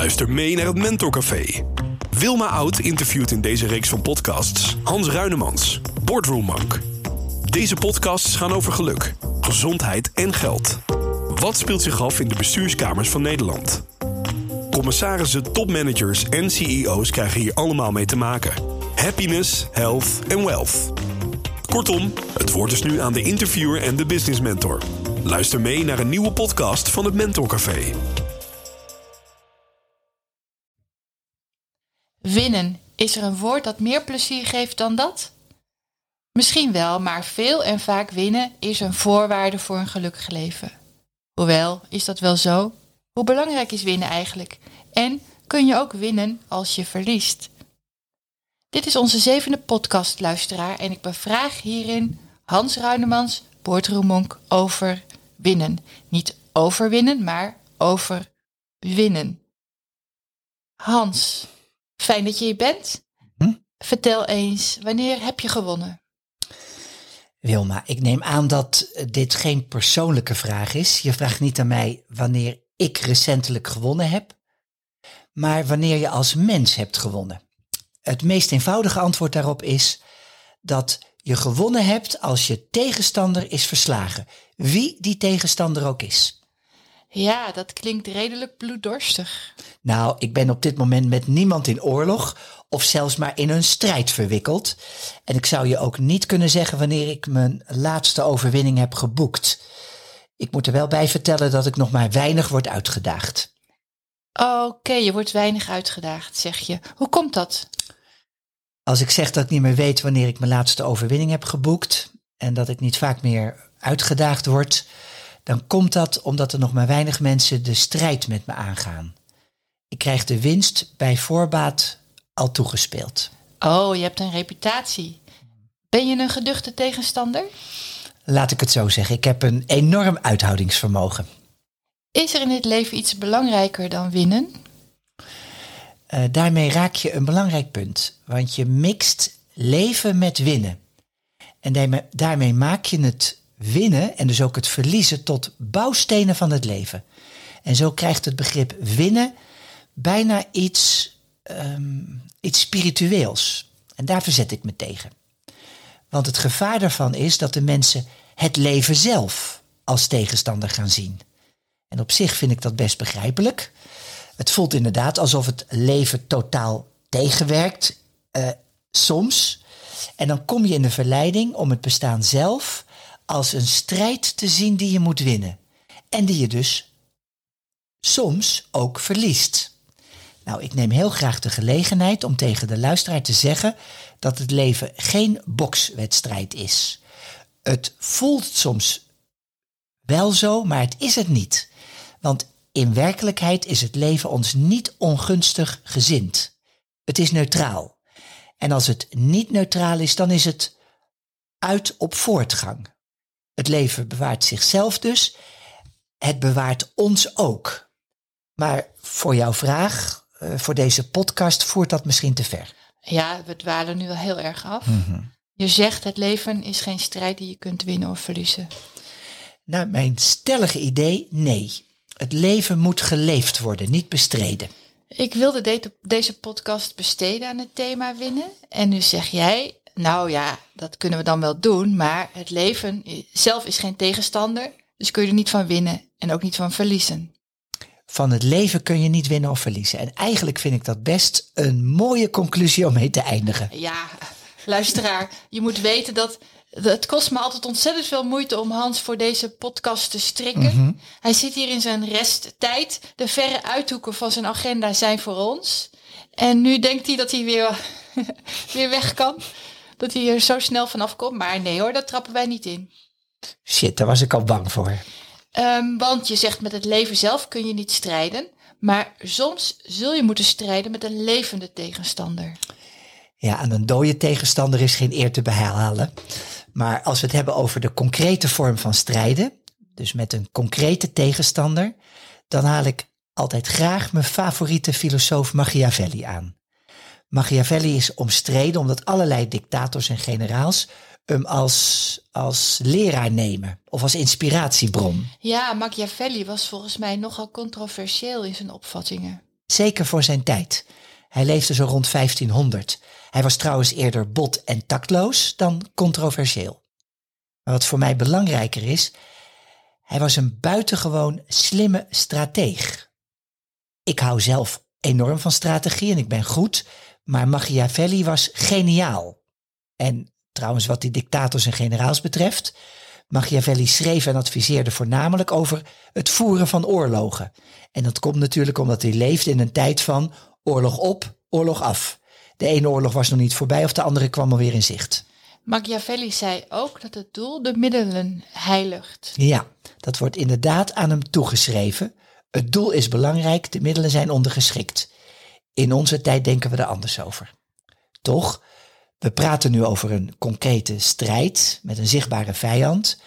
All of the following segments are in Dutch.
Luister mee naar het Mentorcafé. Wilma Oud interviewt in deze reeks van podcasts Hans Ruinemans, Boardroom Monk. Deze podcasts gaan over geluk, gezondheid en geld. Wat speelt zich af in de bestuurskamers van Nederland? Commissarissen, topmanagers en CEO's krijgen hier allemaal mee te maken. Happiness, health en wealth. Kortom, het woord is nu aan de interviewer en de business mentor. Luister mee naar een nieuwe podcast van het Mentorcafé. Winnen, is er een woord dat meer plezier geeft dan dat? Misschien wel, maar veel en vaak winnen is een voorwaarde voor een gelukkig leven. Hoewel, is dat wel zo? Hoe belangrijk is winnen eigenlijk? En kun je ook winnen als je verliest? Dit is onze zevende podcast, luisteraar, en ik bevraag hierin Hans Ruinemans, boordroemonk, over winnen. Niet overwinnen, maar over winnen. Hans, fijn dat je hier bent. Hm? Vertel eens, wanneer heb je gewonnen? Wilma, ik neem aan dat dit geen persoonlijke vraag is. Je vraagt niet aan mij wanneer ik recentelijk gewonnen heb, maar wanneer je als mens hebt gewonnen. Het meest eenvoudige antwoord daarop is dat je gewonnen hebt als je tegenstander is verslagen, wie die tegenstander ook is. Ja, dat klinkt redelijk bloeddorstig. Nou, ik ben op dit moment met niemand in oorlog of zelfs maar in een strijd verwikkeld. En ik zou je ook niet kunnen zeggen wanneer ik mijn laatste overwinning heb geboekt. Ik moet er wel bij vertellen dat ik nog maar weinig word uitgedaagd. Oké, je wordt weinig uitgedaagd, zeg je. Hoe komt dat? Als ik zeg dat ik niet meer weet wanneer ik mijn laatste overwinning heb geboekt en dat ik niet vaak meer uitgedaagd word, dan komt dat omdat er nog maar weinig mensen de strijd met me aangaan. Ik krijg de winst bij voorbaat al toegespeeld. Oh, je hebt een reputatie. Ben je een geduchte tegenstander? Laat ik het zo zeggen, ik heb een enorm uithoudingsvermogen. Is er in het leven iets belangrijker dan winnen? Uh, daarmee raak je een belangrijk punt, want je mixt leven met winnen. En daarmee, daarmee maak je het winnen en dus ook het verliezen tot bouwstenen van het leven. En zo krijgt het begrip winnen bijna iets, um, iets spiritueels. En daar verzet ik me tegen. Want het gevaar daarvan is dat de mensen het leven zelf als tegenstander gaan zien. En op zich vind ik dat best begrijpelijk. Het voelt inderdaad alsof het leven totaal tegenwerkt, uh, soms. En dan kom je in de verleiding om het bestaan zelf als een strijd te zien die je moet winnen. En die je dus soms ook verliest. Nou, ik neem heel graag de gelegenheid om tegen de luisteraar te zeggen dat het leven geen bokswedstrijd is. Het voelt soms wel zo, maar het is het niet. Want in werkelijkheid is het leven ons niet ongunstig gezind. Het is neutraal. En als het niet neutraal is, dan is het uit op voortgang. Het leven bewaart zichzelf dus. Het bewaart ons ook. Maar voor jouw vraag, eh, voor deze podcast, voert dat misschien te ver. Ja, we dwalen nu wel heel erg af. Mhm. Je zegt het leven is geen strijd die je kunt winnen of verliezen. Nou, mijn stellige idee, nee. Het leven moet geleefd worden, niet bestreden. Ik wilde de deze podcast besteden aan het thema winnen. En nu zeg jij, nou ja, dat kunnen we dan wel doen, maar het leven zelf is geen tegenstander. Dus kun je er niet van winnen en ook niet van verliezen. Van het leven kun je niet winnen of verliezen. En eigenlijk vind ik dat best een mooie conclusie om mee te eindigen. Ja, luisteraar, je moet weten dat het kost me altijd ontzettend veel moeite om Hans voor deze podcast te strikken. Hij zit hier in zijn resttijd. De verre uithoeken van zijn agenda zijn voor ons. En nu denkt hij dat hij weer, weer weg kan. Dat hij er zo snel vanaf komt. Maar nee hoor, dat trappen wij niet in. Shit, daar was ik al bang voor. Um, want je zegt met het leven zelf kun je niet strijden. Maar soms zul je moeten strijden met een levende tegenstander. Ja, aan een dode tegenstander is geen eer te behalen. Maar als we het hebben over de concrete vorm van strijden, dus met een concrete tegenstander, dan haal ik altijd graag mijn favoriete filosoof Machiavelli aan. Machiavelli is omstreden omdat allerlei dictators en generaals hem als, als leraar nemen of als inspiratiebron. Ja, Machiavelli was volgens mij nogal controversieel in zijn opvattingen. Zeker voor zijn tijd. Hij leefde zo rond 1500. Hij was trouwens eerder bot en tactloos dan controversieel. Maar wat voor mij belangrijker is, hij was een buitengewoon slimme strateeg. Ik hou zelf enorm van strategie en ik ben goed, maar Machiavelli was geniaal. En trouwens, wat die dictators en generaals betreft, Machiavelli schreef en adviseerde voornamelijk over het voeren van oorlogen. En dat komt natuurlijk omdat hij leefde in een tijd van oorlog op, oorlog af. De ene oorlog was nog niet voorbij of de andere kwam alweer in zicht. Machiavelli zei ook dat het doel de middelen heiligt. Ja, dat wordt inderdaad aan hem toegeschreven. Het doel is belangrijk, de middelen zijn ondergeschikt. In onze tijd denken we er anders over. Toch, we praten nu over een concrete strijd met een zichtbare vijand.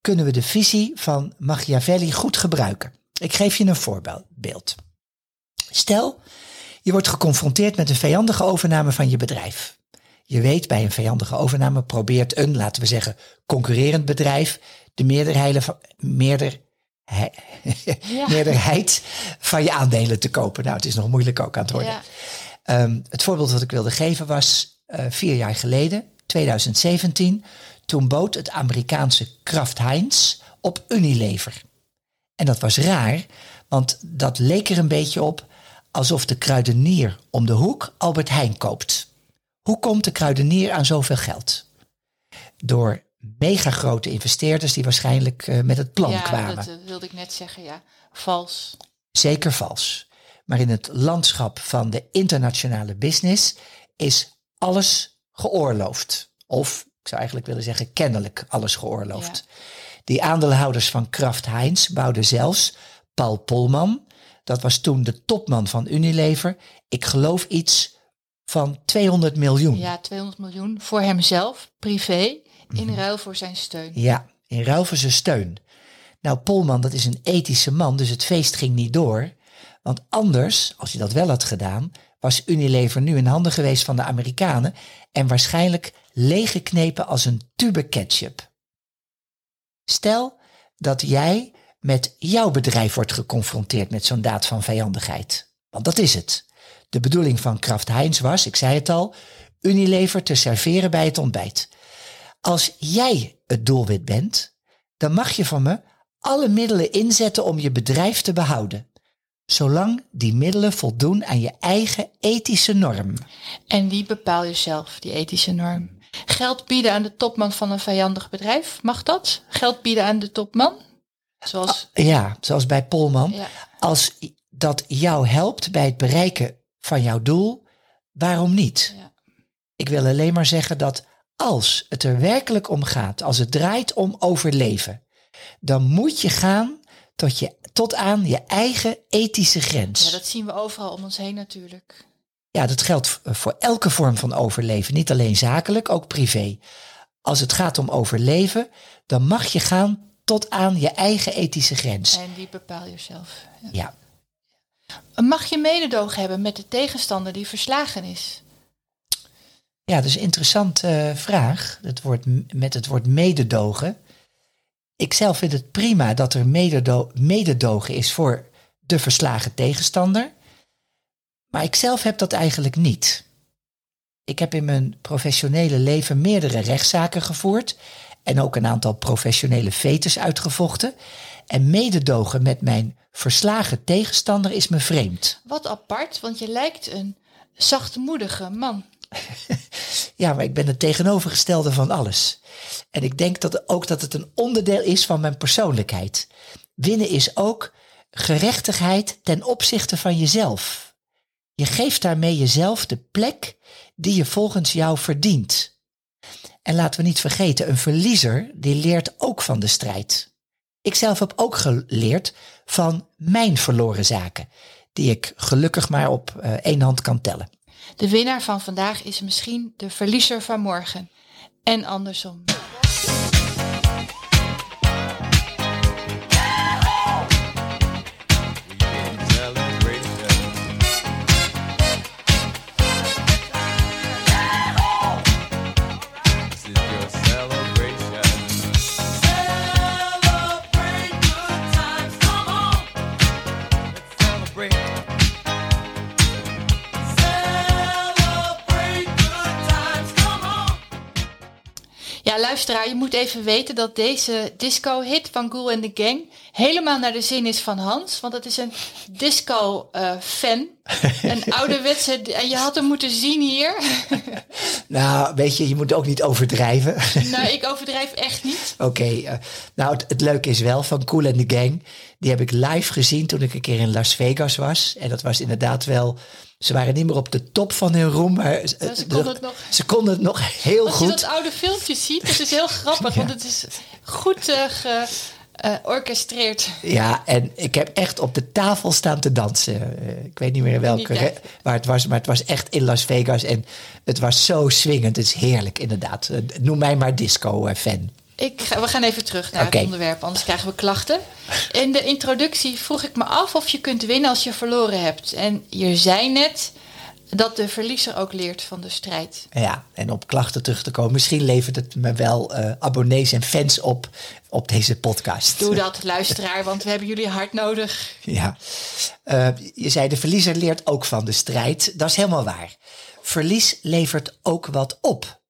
Kunnen we de visie van Machiavelli goed gebruiken? Ik geef je een voorbeeld. Stel, je wordt geconfronteerd met een vijandige overname van je bedrijf. Je weet, bij een vijandige overname probeert een, laten we zeggen, concurrerend bedrijf de meerderheid van, meerder, meerderheid van je aandelen te kopen. Nou, het is nog moeilijk ook aan het worden. Ja. Um, het voorbeeld wat ik wilde geven was uh, vier jaar geleden, 2017. Toen bood het Amerikaanse Kraft Heinz op Unilever. En dat was raar, want dat leek er een beetje op alsof de kruidenier om de hoek Albert Heijn koopt. Hoe komt de kruidenier aan zoveel geld? Door mega grote investeerders die waarschijnlijk uh, met het plan ja, kwamen. dat uh, wilde ik net zeggen, ja. Vals. Zeker vals. Maar in het landschap van de internationale business is alles geoorloofd. Of, ik zou eigenlijk willen zeggen, kennelijk alles geoorloofd. Ja. Die aandeelhouders van Kraft Heinz bouwden zelfs Paul Polman. Dat was toen de topman van Unilever. Ik geloof iets van 200 miljoen. Ja, 200 miljoen voor hemzelf, privé, in mm. ruil voor zijn steun. Ja, in ruil voor zijn steun. Nou, Polman, dat is een ethische man, dus het feest ging niet door. Want anders, als hij dat wel had gedaan, was Unilever nu in handen geweest van de Amerikanen en waarschijnlijk leeggeknepen als een tube ketchup. Stel dat jij met jouw bedrijf wordt geconfronteerd met zo'n daad van vijandigheid. Want dat is het. De bedoeling van Kraft Heinz was, ik zei het al, Unilever te serveren bij het ontbijt. Als jij het doelwit bent, dan mag je van me alle middelen inzetten om je bedrijf te behouden. Zolang die middelen voldoen aan je eigen ethische norm. En die bepaal je zelf, die ethische norm. Geld bieden aan de topman van een vijandig bedrijf, mag dat? Geld bieden aan de topman? Zoals... Ah, ja, zoals bij Polman. Ja. Als dat jou helpt bij het bereiken van jouw doel, waarom niet? Ja. Ik wil alleen maar zeggen dat als het er werkelijk om gaat, als het draait om overleven, dan moet je gaan tot, je, tot aan je eigen ethische grens. Ja, dat zien we overal om ons heen natuurlijk. Ja, dat geldt voor elke vorm van overleven, niet alleen zakelijk, ook privé. Als het gaat om overleven, dan mag je gaan tot aan je eigen ethische grens. En die bepaal je zelf. Ja. ja. Mag je mededogen hebben met de tegenstander die verslagen is? Ja, dat is een interessante uh, vraag. Het woord, met het woord mededogen. Ik zelf vind het prima dat er mededo mededogen is voor de verslagen tegenstander. Maar ik zelf heb dat eigenlijk niet. Ik heb in mijn professionele leven meerdere rechtszaken gevoerd en ook een aantal professionele fetes uitgevochten. En mededogen met mijn verslagen tegenstander is me vreemd. Wat apart, want je lijkt een zachtmoedige man. ja, maar ik ben het tegenovergestelde van alles. En ik denk dat ook dat het een onderdeel is van mijn persoonlijkheid. Winnen is ook gerechtigheid ten opzichte van jezelf. Je geeft daarmee jezelf de plek die je volgens jou verdient. En laten we niet vergeten, een verliezer die leert ook van de strijd. Ik zelf heb ook geleerd van mijn verloren zaken, die ik gelukkig maar op uh, één hand kan tellen. De winnaar van vandaag is misschien de verliezer van morgen. En andersom. Luisteraar, je moet even weten dat deze disco-hit van Cool and the Gang helemaal naar de zin is van Hans. Want het is een disco-fan. een ouderwetse... En je had hem moeten zien hier. Nou, weet je, je moet ook niet overdrijven. nou, ik overdrijf echt niet. Oké, eh, nou het, het leuke is wel van Cool and the Gang. Die heb ik live gezien toen ik een keer in Las Vegas was. En dat was inderdaad wel... Ze waren niet meer op de top van hun roem, maar Ja, ze konden het nog. ze konden het nog heel Als je goed. dat oude filmpje ziet, het is heel grappig. Want het is goed eh, georchestreerd. Ja, en ik heb echt op de tafel staan te dansen. Eh, ik weet niet meer welke Niet waar het was, maar het was echt in Las Vegas. En het was zo swingend. Het is heerlijk, inderdaad. Eh, noem mij maar disco-fan. Ik ga, we gaan even terug naar het onderwerp, anders krijgen we klachten. In de introductie vroeg ik me af of je kunt winnen als je verloren hebt. En je zei net dat de verliezer ook leert van de strijd. Ja, en op klachten terug te komen. Misschien levert het me wel eh, abonnees en fans op op deze podcast. Doe dat, luisteraar, want we hebben jullie hard nodig. Ja. Eh, je zei de verliezer leert ook van de strijd. Dat is helemaal waar. Verlies levert ook wat op.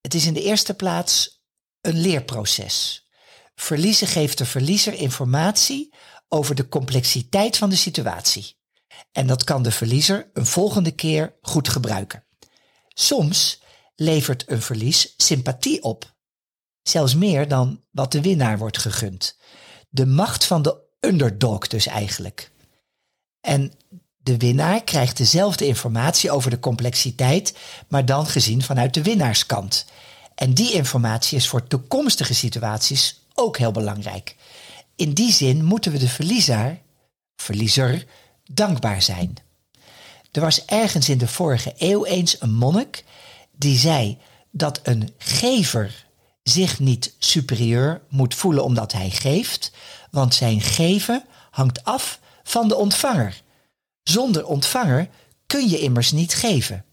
Het is in de eerste plaats een leerproces. Verliezen geeft de verliezer informatie over de complexiteit van de situatie. En dat kan de verliezer een volgende keer goed gebruiken. Soms levert een verlies sympathie op. Zelfs meer dan wat de winnaar wordt gegund. De macht van de underdog dus eigenlijk. En de winnaar krijgt dezelfde informatie over de complexiteit, maar dan gezien vanuit de winnaarskant. En die informatie is voor toekomstige situaties ook heel belangrijk. In die zin moeten we de verliezer, verliezer, dankbaar zijn. Er was ergens in de vorige eeuw eens een monnik die zei dat een gever zich niet superieur moet voelen omdat hij geeft, want zijn geven hangt af van de ontvanger. Zonder ontvanger kun je immers niet geven.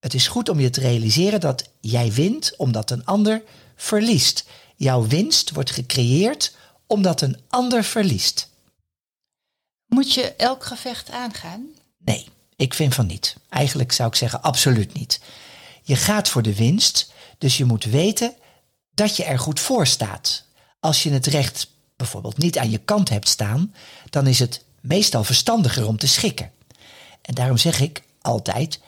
Het is goed om je te realiseren dat jij wint omdat een ander verliest. Jouw winst wordt gecreëerd omdat een ander verliest. Moet je elk gevecht aangaan? Nee, ik vind van niet. Eigenlijk zou ik zeggen absoluut niet. Je gaat voor de winst, dus je moet weten dat je er goed voor staat. Als je het recht bijvoorbeeld niet aan je kant hebt staan, dan is het meestal verstandiger om te schikken. En daarom zeg ik altijd: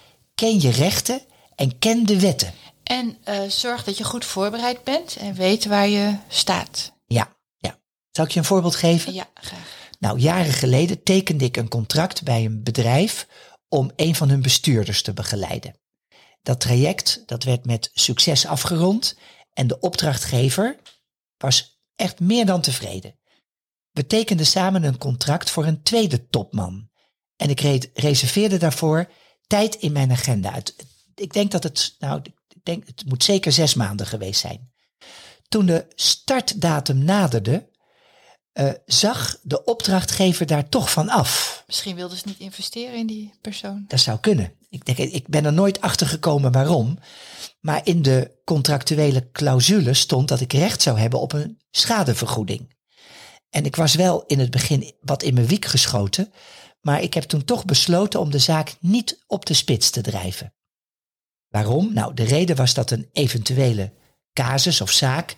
ken je rechten en ken de wetten. En eh, zorg dat je goed voorbereid bent en weet waar je staat. Ja, ja. Zal ik je een voorbeeld geven? Ja, graag. Nou, jaren geleden tekende ik een contract bij een bedrijf om een van hun bestuurders te begeleiden. Dat traject dat werd met succes afgerond en de opdrachtgever was echt meer dan tevreden. We tekenden samen een contract voor een tweede topman. En ik re- reserveerde daarvoor tijd in mijn agenda uit. Ik denk dat het, nou, ik denk, het moet zeker zes maanden geweest zijn. Toen de startdatum naderde, eh, zag de opdrachtgever daar toch van af. Misschien wilden ze niet investeren in die persoon. Dat zou kunnen. Ik, denk, ik ben er nooit achter gekomen waarom. Maar in de contractuele clausule stond dat ik recht zou hebben op een schadevergoeding. En ik was wel in het begin wat in mijn wiek geschoten. Maar ik heb toen toch besloten om de zaak niet op de spits te drijven. Waarom? Nou, de reden was dat een eventuele casus of zaak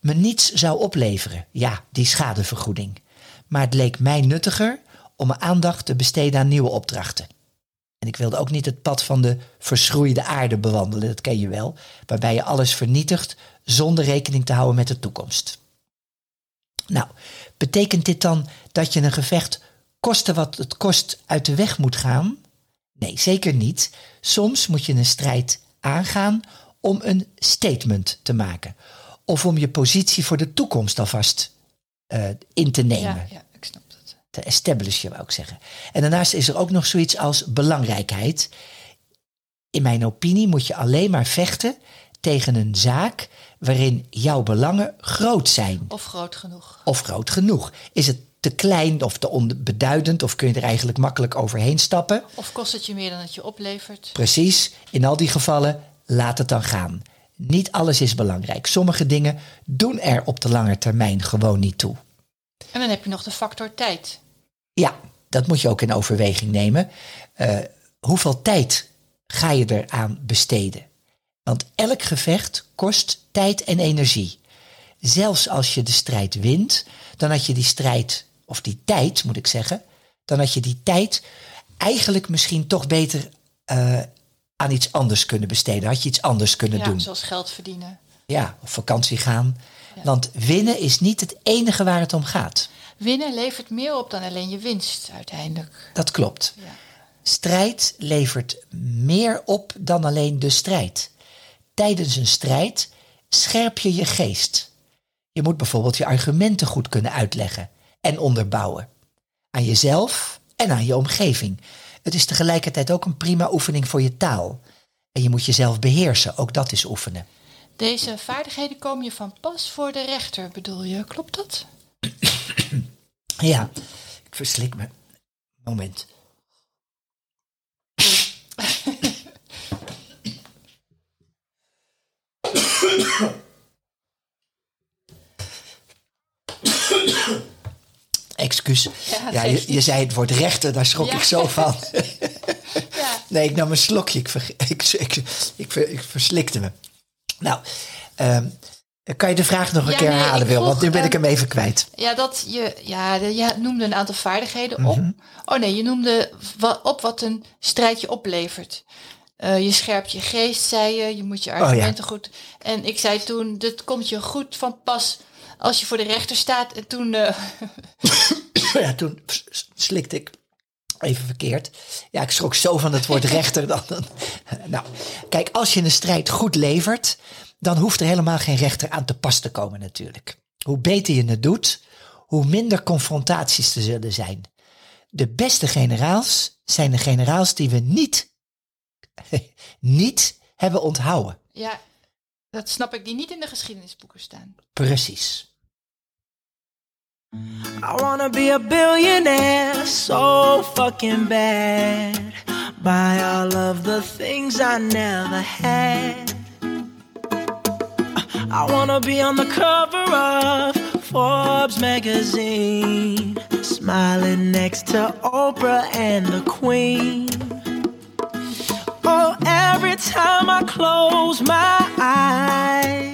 me niets zou opleveren. Ja, die schadevergoeding. Maar het leek mij nuttiger om mijn aandacht te besteden aan nieuwe opdrachten. En ik wilde ook niet het pad van de verschroeide aarde bewandelen, dat ken je wel, waarbij je alles vernietigt zonder rekening te houden met de toekomst. Nou, betekent dit dan dat je een gevecht koste wat het kost uit de weg moet gaan? Nee, zeker niet. Soms moet je een strijd aangaan om een statement te maken. Of om je positie voor de toekomst alvast eh, in te nemen Ja, ja, ik snap dat. te establishen, wou ik zeggen. En daarnaast is er ook nog zoiets als belangrijkheid. In mijn opinie moet je alleen maar vechten tegen een zaak waarin jouw belangen groot zijn Of groot genoeg. of groot genoeg. Is het te klein of te onbeduidend of kun je er eigenlijk makkelijk overheen stappen? Of kost het je meer dan het je oplevert? Precies, in al die gevallen laat het dan gaan. Niet alles is belangrijk. Sommige dingen doen er op de lange termijn gewoon niet toe. En dan heb je nog de factor tijd. Ja, dat moet je ook in overweging nemen. Eh, hoeveel tijd ga je eraan besteden? Want elk gevecht kost tijd en energie. Zelfs als je de strijd wint, dan had je die strijd, of die tijd moet ik zeggen, dan had je die tijd eigenlijk misschien toch beter uh, aan iets anders kunnen besteden. Had je iets anders kunnen ja, doen. Zoals geld verdienen. Ja, of vakantie gaan. Want winnen is niet het enige waar het om gaat. Winnen levert meer op dan alleen je winst uiteindelijk. Dat klopt. Ja. Strijd levert meer op dan alleen de strijd. Tijdens een strijd scherp je je geest. Je moet bijvoorbeeld je argumenten goed kunnen uitleggen en onderbouwen. Aan jezelf en aan je omgeving. Het is tegelijkertijd ook een prima oefening voor je taal. En je moet jezelf beheersen, ook dat is oefenen. Deze vaardigheden komen je van pas voor de rechter, bedoel je? Klopt dat? ja, ik verslik me. Moment. Excuus. Ja, je, je, zei het woord rechter, daar schrok ik zo van. ja. Nee, ik nam een slokje. Ik, ver, ik, ik, ik, verslikte me. Nou, um, kan je de vraag nog een keer herhalen, Wil? Want nu ben ik ehm, hem even kwijt. Ja, dat je, ja, je noemde een aantal vaardigheden op. Mhm. Oh nee, je noemde op wat een strijdje oplevert. Uh, je scherpt je geest, zei je. Je moet je oh, argumenten goed. En ik zei toen, dit komt je goed van pas als je voor de rechter staat. En toen... Uh... ja, toen slikte ik even verkeerd. Ja, ik schrok zo van het woord rechter. Dan, nou, kijk, als je een strijd goed levert, dan hoeft er helemaal geen rechter aan te pas te komen natuurlijk. Hoe beter je het doet, hoe minder confrontaties er zullen zijn. De beste generaals zijn de generaals die we niet, niet hebben onthouden. Ja, dat snap ik, die niet in de geschiedenisboeken staan. Precies. I wanna be a billionaire so fucking bad. Buy all of the things I never had. I wanna be on the cover of Forbes magazine, smiling next to Oprah and the Queen. Oh, every time I close my eyes,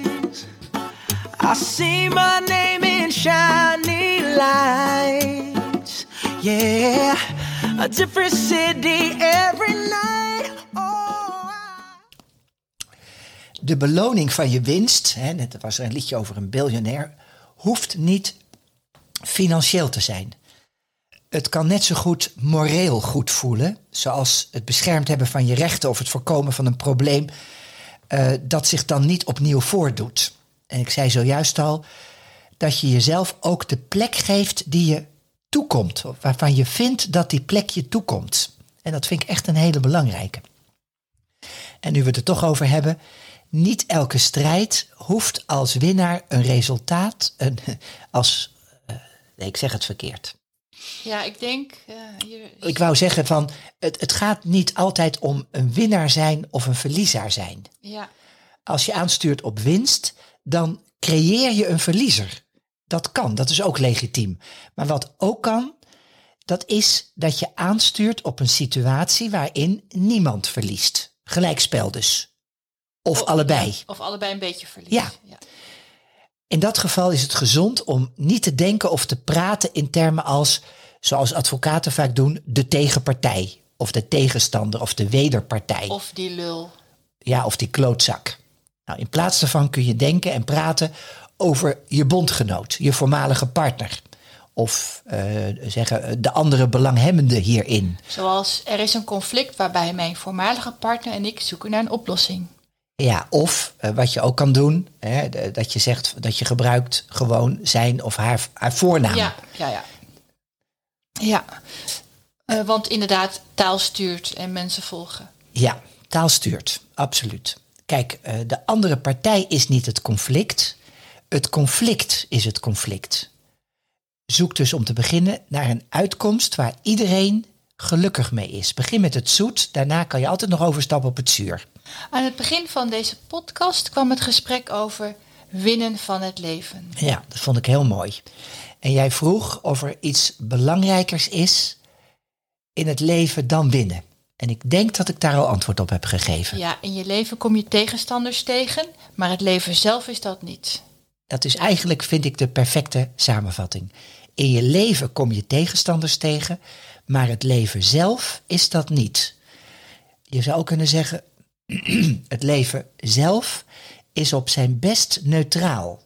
I see my name in shiny lights. Yeah, a different city every night. Oh, De beloning van je winst, hè, net was er een liedje over een biljonair, hoeft niet financieel te zijn. Het kan net zo goed moreel goed voelen, zoals het beschermd hebben van je rechten of het voorkomen van een probleem uh, dat zich dan niet opnieuw voordoet. En ik zei zojuist al dat je jezelf ook de plek geeft die je toekomt, waarvan je vindt dat die plek je toekomt. En dat vind ik echt een hele belangrijke. En nu we het er toch over hebben, niet elke strijd hoeft als winnaar een resultaat, een, als, uh, nee, ik zeg het verkeerd. Ja, ik denk. Uh, hier Ik wou zeggen van het, het gaat niet altijd om een winnaar zijn of een verliezer zijn. Ja. Als je aanstuurt op winst, dan creëer je een verliezer. Dat kan, dat is ook legitiem. Maar wat ook kan, dat is dat je aanstuurt op een situatie waarin niemand verliest. Gelijkspel dus. Of, allebei. of allebei een beetje verliezen. Ja. ja. In dat geval is het gezond om niet te denken of te praten in termen als, zoals advocaten vaak doen, de tegenpartij. Of de tegenstander of de wederpartij. Of die lul. Ja, of die klootzak. Nou, in plaats daarvan kun je denken en praten over je bondgenoot, je voormalige partner. Of uh, zeggen de andere belanghebbende hierin. Zoals er is een conflict waarbij mijn voormalige partner en ik zoeken naar een oplossing. Ja, of uh, wat je ook kan doen, hè, dat je zegt dat je gebruikt gewoon zijn of haar, haar voornaam. Ja, ja, ja. Ja, uh, want inderdaad, taal stuurt en mensen volgen. Ja, taal stuurt, absoluut. Kijk, uh, de andere partij is niet het conflict. Het conflict is het conflict. Zoek dus om te beginnen naar een uitkomst waar iedereen gelukkig mee is. Begin met het zoet, daarna kan je altijd nog overstappen op het zuur. Aan het begin van deze podcast kwam het gesprek over winnen van het leven. Ja, dat vond ik heel mooi. En jij vroeg of er iets belangrijkers is in het leven dan winnen. En ik denk dat ik daar al antwoord op heb gegeven. Ja, in je leven kom je tegenstanders tegen, maar het leven zelf is dat niet. Dat is eigenlijk, vind ik, de perfecte samenvatting. In je leven kom je tegenstanders tegen, maar het leven zelf is dat niet. Je zou kunnen zeggen, het leven zelf is op zijn best neutraal.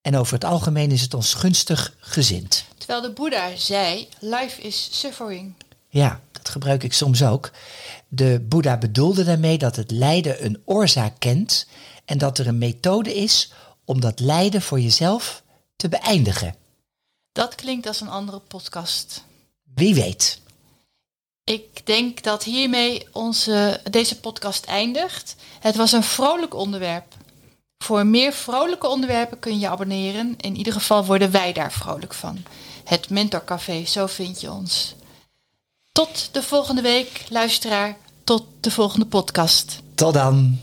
En over het algemeen is het ons gunstig gezind. Terwijl de Boeddha zei, life is suffering. Ja, gebruik ik soms ook. De Boeddha bedoelde daarmee dat het lijden een oorzaak kent en dat er een methode is om dat lijden voor jezelf te beëindigen. Dat klinkt als een andere podcast. Wie weet. Ik denk dat hiermee onze, deze podcast eindigt. Het was een vrolijk onderwerp. Voor meer vrolijke onderwerpen kun je je abonneren. In ieder geval worden wij daar vrolijk van. Het Mentorcafé, zo vind je ons. Tot de volgende week, luisteraar. Tot de volgende podcast. Tot dan.